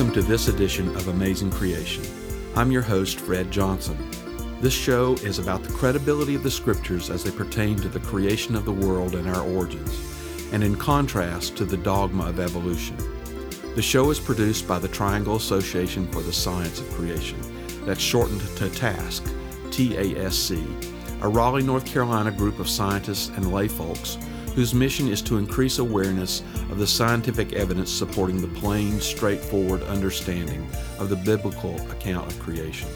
Welcome to this edition of Amazing Creation. I'm your host, Fred Johnson. This show is about the credibility of the scriptures as they pertain to the creation of the world and our origins, and in contrast to the dogma of evolution. The show is produced by the Triangle Association for the Science of Creation, that's shortened to TASC, T A Raleigh, North Carolina group of scientists and layfolks whose mission is to increase awareness of the scientific evidence supporting the plain, straightforward understanding of the biblical account of creation.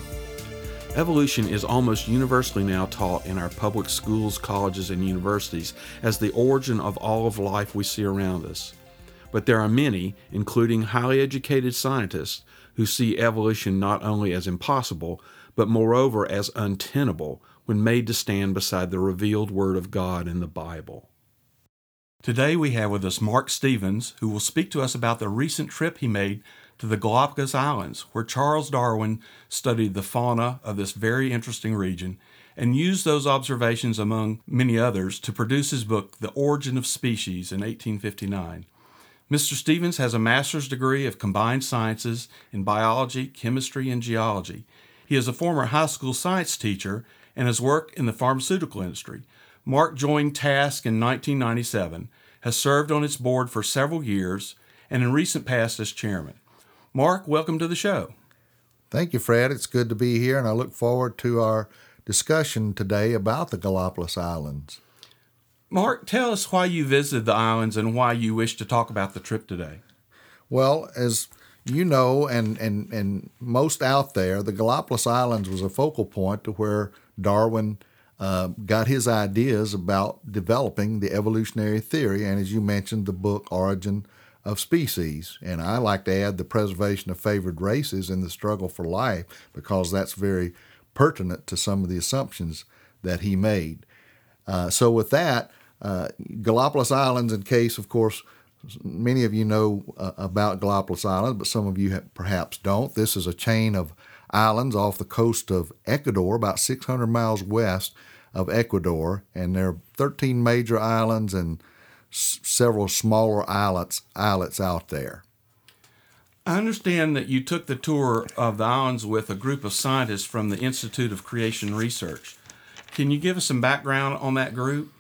Evolution is almost universally now taught in our public schools, colleges, and universities as the origin of all of life we see around us. But there are many, including highly educated scientists, who see evolution not only as impossible, but moreover as untenable when made to stand beside the revealed Word of God in the Bible. Today we have with us Mark Stephens, who will speak to us about the recent trip he made to the Galapagos Islands, where Charles Darwin studied the fauna of this very interesting region and used those observations, among many others, to produce his book, The Origin of Species, in 1859. Mr. Stephens has a master's degree of combined sciences in biology, chemistry, and geology. He is a former high school science teacher and has worked in the pharmaceutical industry. Mark joined TASC in 1997, has served on its board for several years, and in recent past as chairman. Mark, welcome to the show. Thank you, Fred. It's good to be here, and I look forward to our discussion today about the Galapagos Islands. Mark, tell us why you visited the islands and why you wish to talk about the trip today. Well, as you know, and, and, and most out there, the Galapagos Islands was a focal point to where Darwin uh, got his ideas about developing the evolutionary theory, and as you mentioned, the book Origin of Species. And I like to add the preservation of favored races in the struggle for life because that's very pertinent to some of the assumptions that he made. Uh, so, with that, uh, Galapagos Islands, in case, of course, many of you know uh, about Galapagos Islands, but some of you perhaps don't. This is a chain of islands off the coast of Ecuador, about 600 miles west of Ecuador, and there are 13 major islands and s- several smaller islets, islets out there. I understand that you took the tour of the islands with a group of scientists from the Institute of Creation Research. Can you give us some background on that group?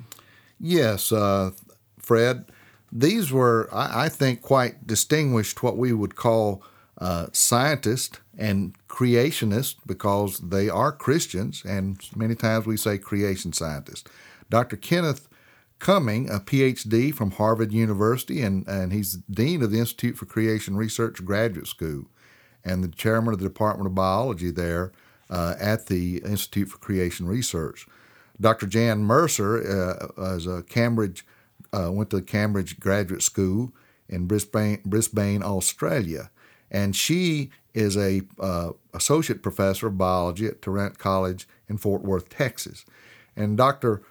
Yes, uh, Fred. These were, I, I, think, quite distinguished, what we would call uh, scientists and creationists because they are Christians, and many times we say creation scientists. Dr. Kenneth Cumming, a PhD from Harvard University, and, and he's Dean of the Institute for Creation Research Graduate School and the chairman of the Department of Biology there uh, at the Institute for Creation Research. Dr. Jan Mercer uh, is a Cambridge, uh, went to Cambridge Graduate School in Brisbane, Brisbane, Australia, and she is a uh, associate professor of biology at Tarrant College in Fort Worth, Texas. And Dr.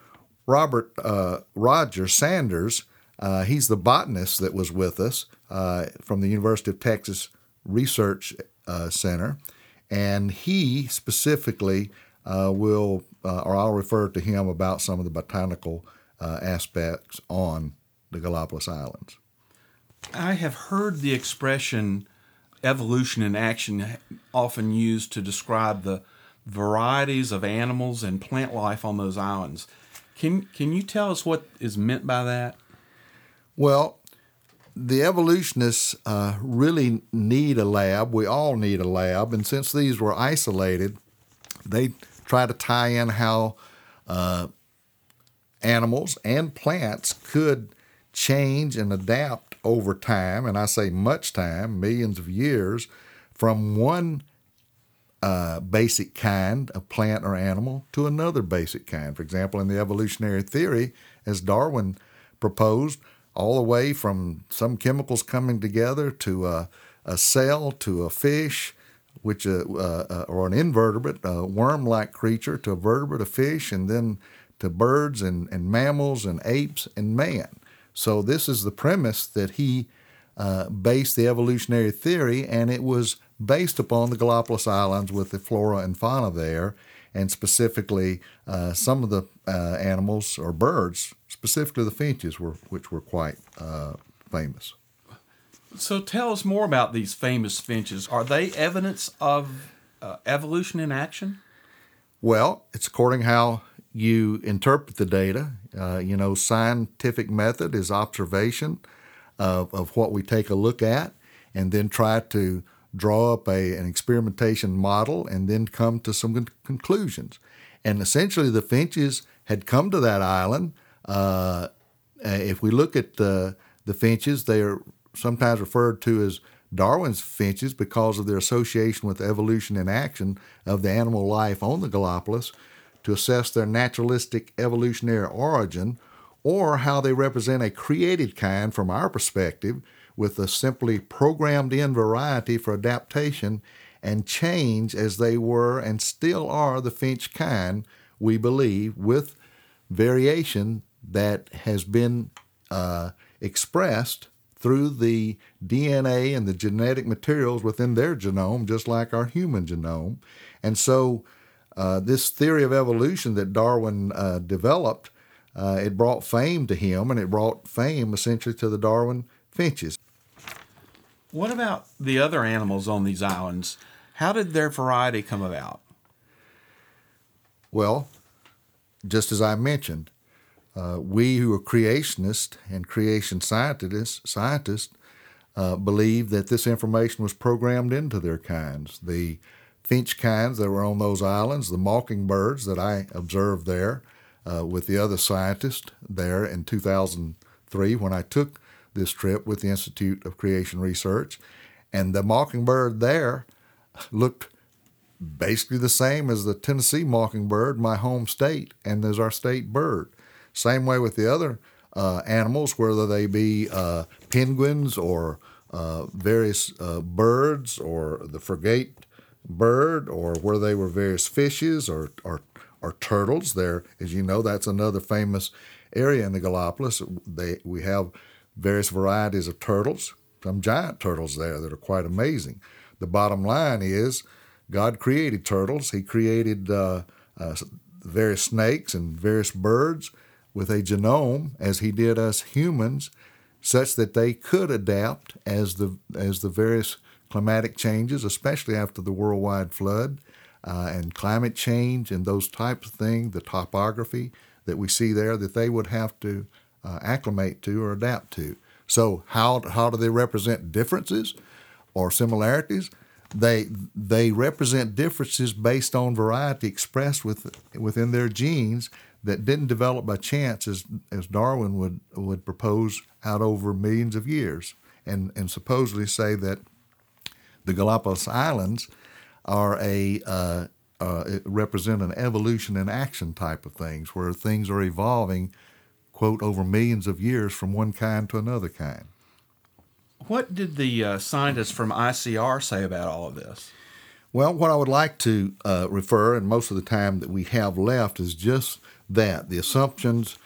Robert uh, Roger Sanders, uh, he's the botanist that was with us uh, from the University of Texas Research uh, Center, and he specifically uh, will, or I'll refer to him about some of the botanical aspects on the Galapagos Islands. I have heard the expression evolution in action often used to describe the varieties of animals and plant life on those islands. Can can you tell us what is meant by that? Well, the evolutionists uh, really need a lab. We all need a lab, and since these were isolated, they try to tie in how uh, animals and plants could change and adapt over time, and I say much time, millions of years, from one uh, basic kind of plant or animal to another basic kind. For example, in the evolutionary theory, as Darwin proposed, all the way from some chemicals coming together to a, a cell to a fish, which uh, uh, or an invertebrate, a worm-like creature, to a vertebrate, a fish, and then to birds and, and mammals and apes and man. So, this is the premise that he uh, based the evolutionary theory, and it was based upon the Galapagos Islands with the flora and fauna there, and specifically uh, some of the uh, animals or birds, specifically the finches, were which were quite uh, famous. So tell us more about these famous finches. Are they evidence of uh, evolution in action? Well, it's according how you interpret the data. Uh, you know, scientific method is observation of, of what we take a look at and then try to draw up a, an experimentation model and then come to some conclusions. And essentially, the finches had come to that island. Uh, if we look at the, the finches, they are sometimes referred to as Darwin's finches because of their association with evolution in action of the animal life on the Galapagos to assess their naturalistic evolutionary origin or how they represent a created kind from our perspective with a simply programmed in variety for adaptation and change as they were and still are the finch kind, we believe, with variation that has been uh, expressed through the DNA and the genetic materials within their genome, just like our human genome. And so, uh, this theory of evolution that Darwin uh, developed, uh, it brought fame to him, and it brought fame essentially to the Darwin finches. What about the other animals on these islands? How did their variety come about? Well, just as I mentioned, uh, we who are creationists and creation scientists, scientists uh, believe that this information was programmed into their kinds. The finch kinds that were on those islands, the mockingbirds that I observed there uh, with the other scientists there in 2003 when I took this trip with the Institute of Creation Research. And the mockingbird there looked basically the same as the Tennessee mockingbird, my home state, and as our state bird. Same way with the other uh, animals, whether they be uh, penguins or uh, various uh, birds or the frigate bird or where they were various fishes or, or, or turtles. There, as you know, that's another famous area in the Galapagos. They, we have various varieties of turtles, some giant turtles there that are quite amazing. The bottom line is God created turtles. He created uh, uh, various snakes and various birds with a genome as he did us humans, such that they could adapt as the as the various climatic changes, especially after the worldwide flood uh, and climate change and those types of things, the topography that we see there, that they would have to uh, acclimate to or adapt to. So how how do they represent differences or similarities? They they represent differences based on variety expressed with, within their genes that didn't develop by chance as, as Darwin would, would propose out over millions of years and, and supposedly say that the Galapagos Islands are a uh, uh, represent an evolution in action type of things where things are evolving quote over millions of years from one kind to another kind. What did the uh, scientists from ICR say about all of this? Well, what I would like to uh, refer, and most of the time that we have left, is just that the assumptions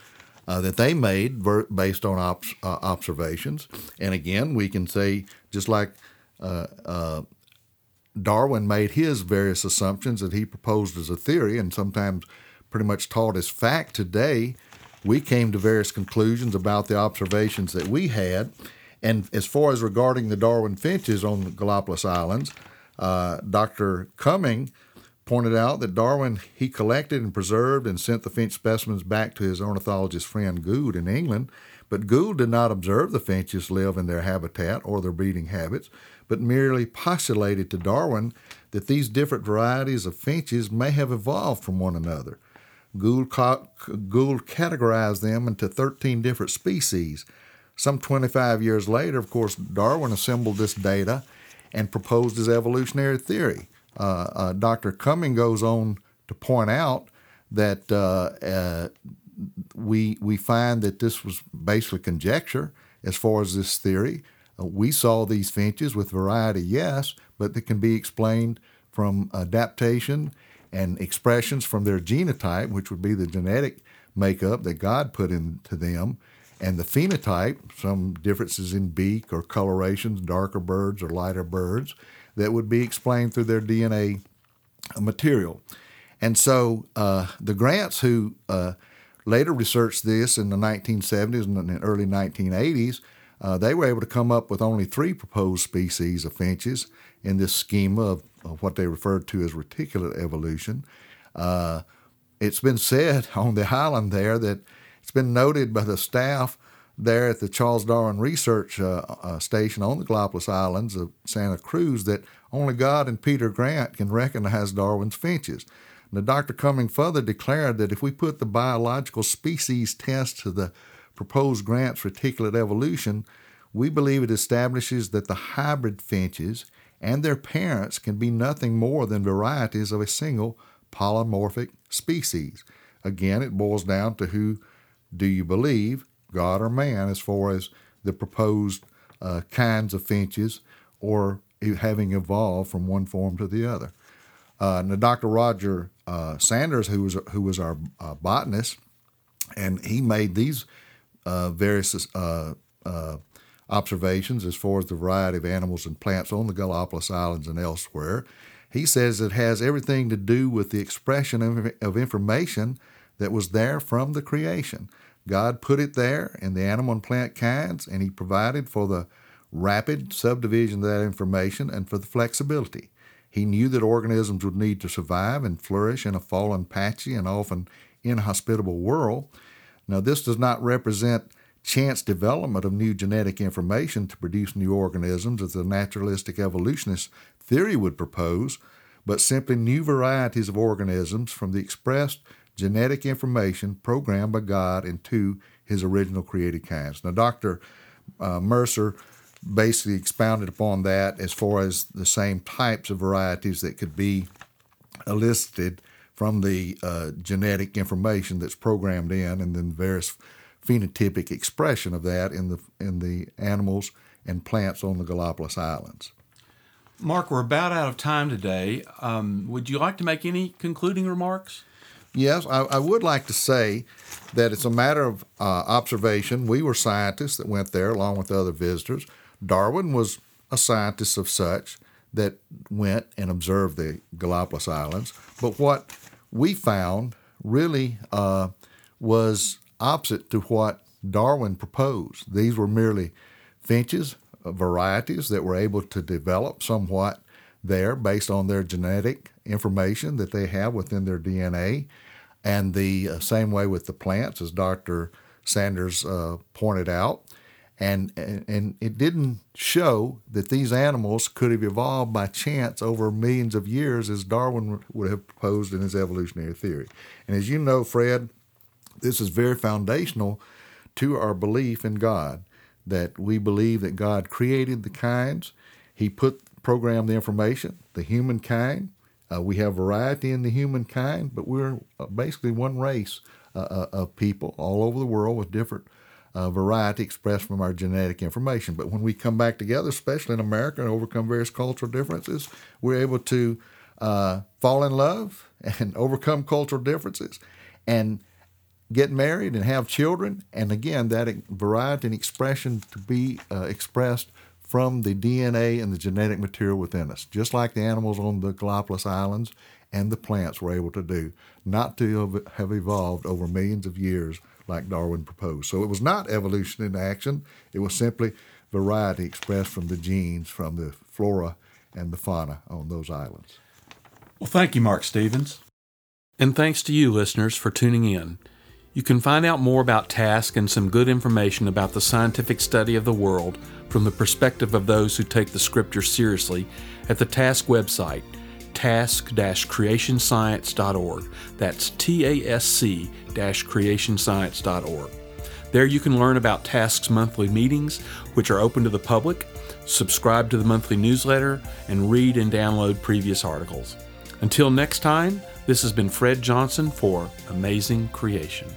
uh, that they made ver- based on op- uh, observations. And again, we can say, just like Darwin made his various assumptions that he proposed as a theory and sometimes pretty much taught as fact today, we came to various conclusions about the observations that we had. And as far as regarding the Darwin finches on the Galapagos Islands, uh, Dr. Cumming pointed out that Darwin he collected and preserved and sent the finch specimens back to his ornithologist friend Gould in England, but Gould did not observe the finches live in their habitat or their breeding habits, but merely postulated to Darwin that these different varieties of finches may have evolved from one another. Gould, Gould categorized them into 13 different species. Some 25 years later, of course, Darwin assembled this data and proposed his evolutionary theory. Uh, uh, Dr. Cumming goes on to point out that uh, we we find that this was basically conjecture as far as this theory. we saw these finches with variety, yes, but that can be explained from adaptation and expressions from their genotype, which would be the genetic makeup that God put into them, and the phenotype, some differences in beak or colorations, darker birds or lighter birds, that would be explained through their DNA material. And so uh, the Grants, who uh, later researched this in the 1970s and the early 1980s, uh, they were able to come up with only three proposed species of finches in this schema of, of what they referred to as reticulate evolution. Uh, it's been said on the island there that it's been noted by the staff there at the Charles Darwin Research uh, uh, Station on the Galapagos Islands of Santa Cruz that only God and Peter Grant can recognize Darwin's finches. Now, Dr. Cumming further declared that if we put the biological species test to the proposed Grant's reticulate evolution, we believe it establishes that the hybrid finches and their parents can be nothing more than varieties of a single polymorphic species. Again, it boils down to who do you believe, God or man, as far as the proposed uh, kinds of finches or having evolved from one form to the other. Uh, now, Dr. Roger uh, Sanders, who was who was our uh, botanist, and he made these uh, various uh, uh, observations as far as the variety of animals and plants on the Galapagos Islands and elsewhere. He says it has everything to do with the expression of, of information that was there from the creation. God put it there in the animal and plant kinds, and He provided for the rapid subdivision of that information and for the flexibility. He knew that organisms would need to survive and flourish in a fallen, patchy, and often inhospitable world. Now, this does not represent chance development of new genetic information to produce new organisms as the naturalistic evolutionist theory would propose, but simply new varieties of organisms from the expressed genetic information programmed by God into his original created kinds. Now, Dr. Uh, Mercer basically expounded upon that as far as the same types of varieties that could be elicited from the uh, genetic information that's programmed in, and then various phenotypic expression of that in the in the animals and plants on the Galapagos Islands. Mark, we're about out of time today. Um, would you like to make any concluding remarks? Yes, I, I, would like to say that it's a matter of uh, observation. We were scientists that went there along with other visitors. Darwin was a scientist of such that went and observed the Galapagos Islands. But what we found really uh, was opposite to what Darwin proposed. These were merely finches, uh, varieties that were able to develop somewhat there based on their genetic information that they have within their DNA. And the uh, same way with the plants, as Dr. Sanders uh, pointed out. And, and it didn't show that these animals could have evolved by chance over millions of years as Darwin would have proposed in his evolutionary theory. And as you know, Fred, this is very foundational to our belief in God that we believe that God created the kinds, He put programmed the information, the humankind. Uh, we have variety in the humankind, but we're uh, basically one race uh, uh, of people all over the world with different uh, variety expressed from our genetic information. But when we come back together, especially in America, and overcome various cultural differences, we're able to uh, fall in love and overcome cultural differences and get married and have children. And again, that variety and expression to be uh, expressed from the DNA and the genetic material within us, just like the animals on the Galapagos Islands and the plants were able to do, not to have evolved over millions of years like Darwin proposed. So it was not evolution in action, it was simply variety expressed from the genes from the flora and the fauna on those islands. Well, thank you, Mark Stephens. And thanks to you, listeners, for tuning in. You can find out more about TASC and some good information about the scientific study of the world from the perspective of those who take the scripture seriously at the TASC website, tasc-creationscience.org. That's T-A-S-C creationscience.org. There you can learn about TASC's monthly meetings, which are open to the public, subscribe to the monthly newsletter, and read and download previous articles. Until next time, this has been Fred Johnson for Amazing Creation.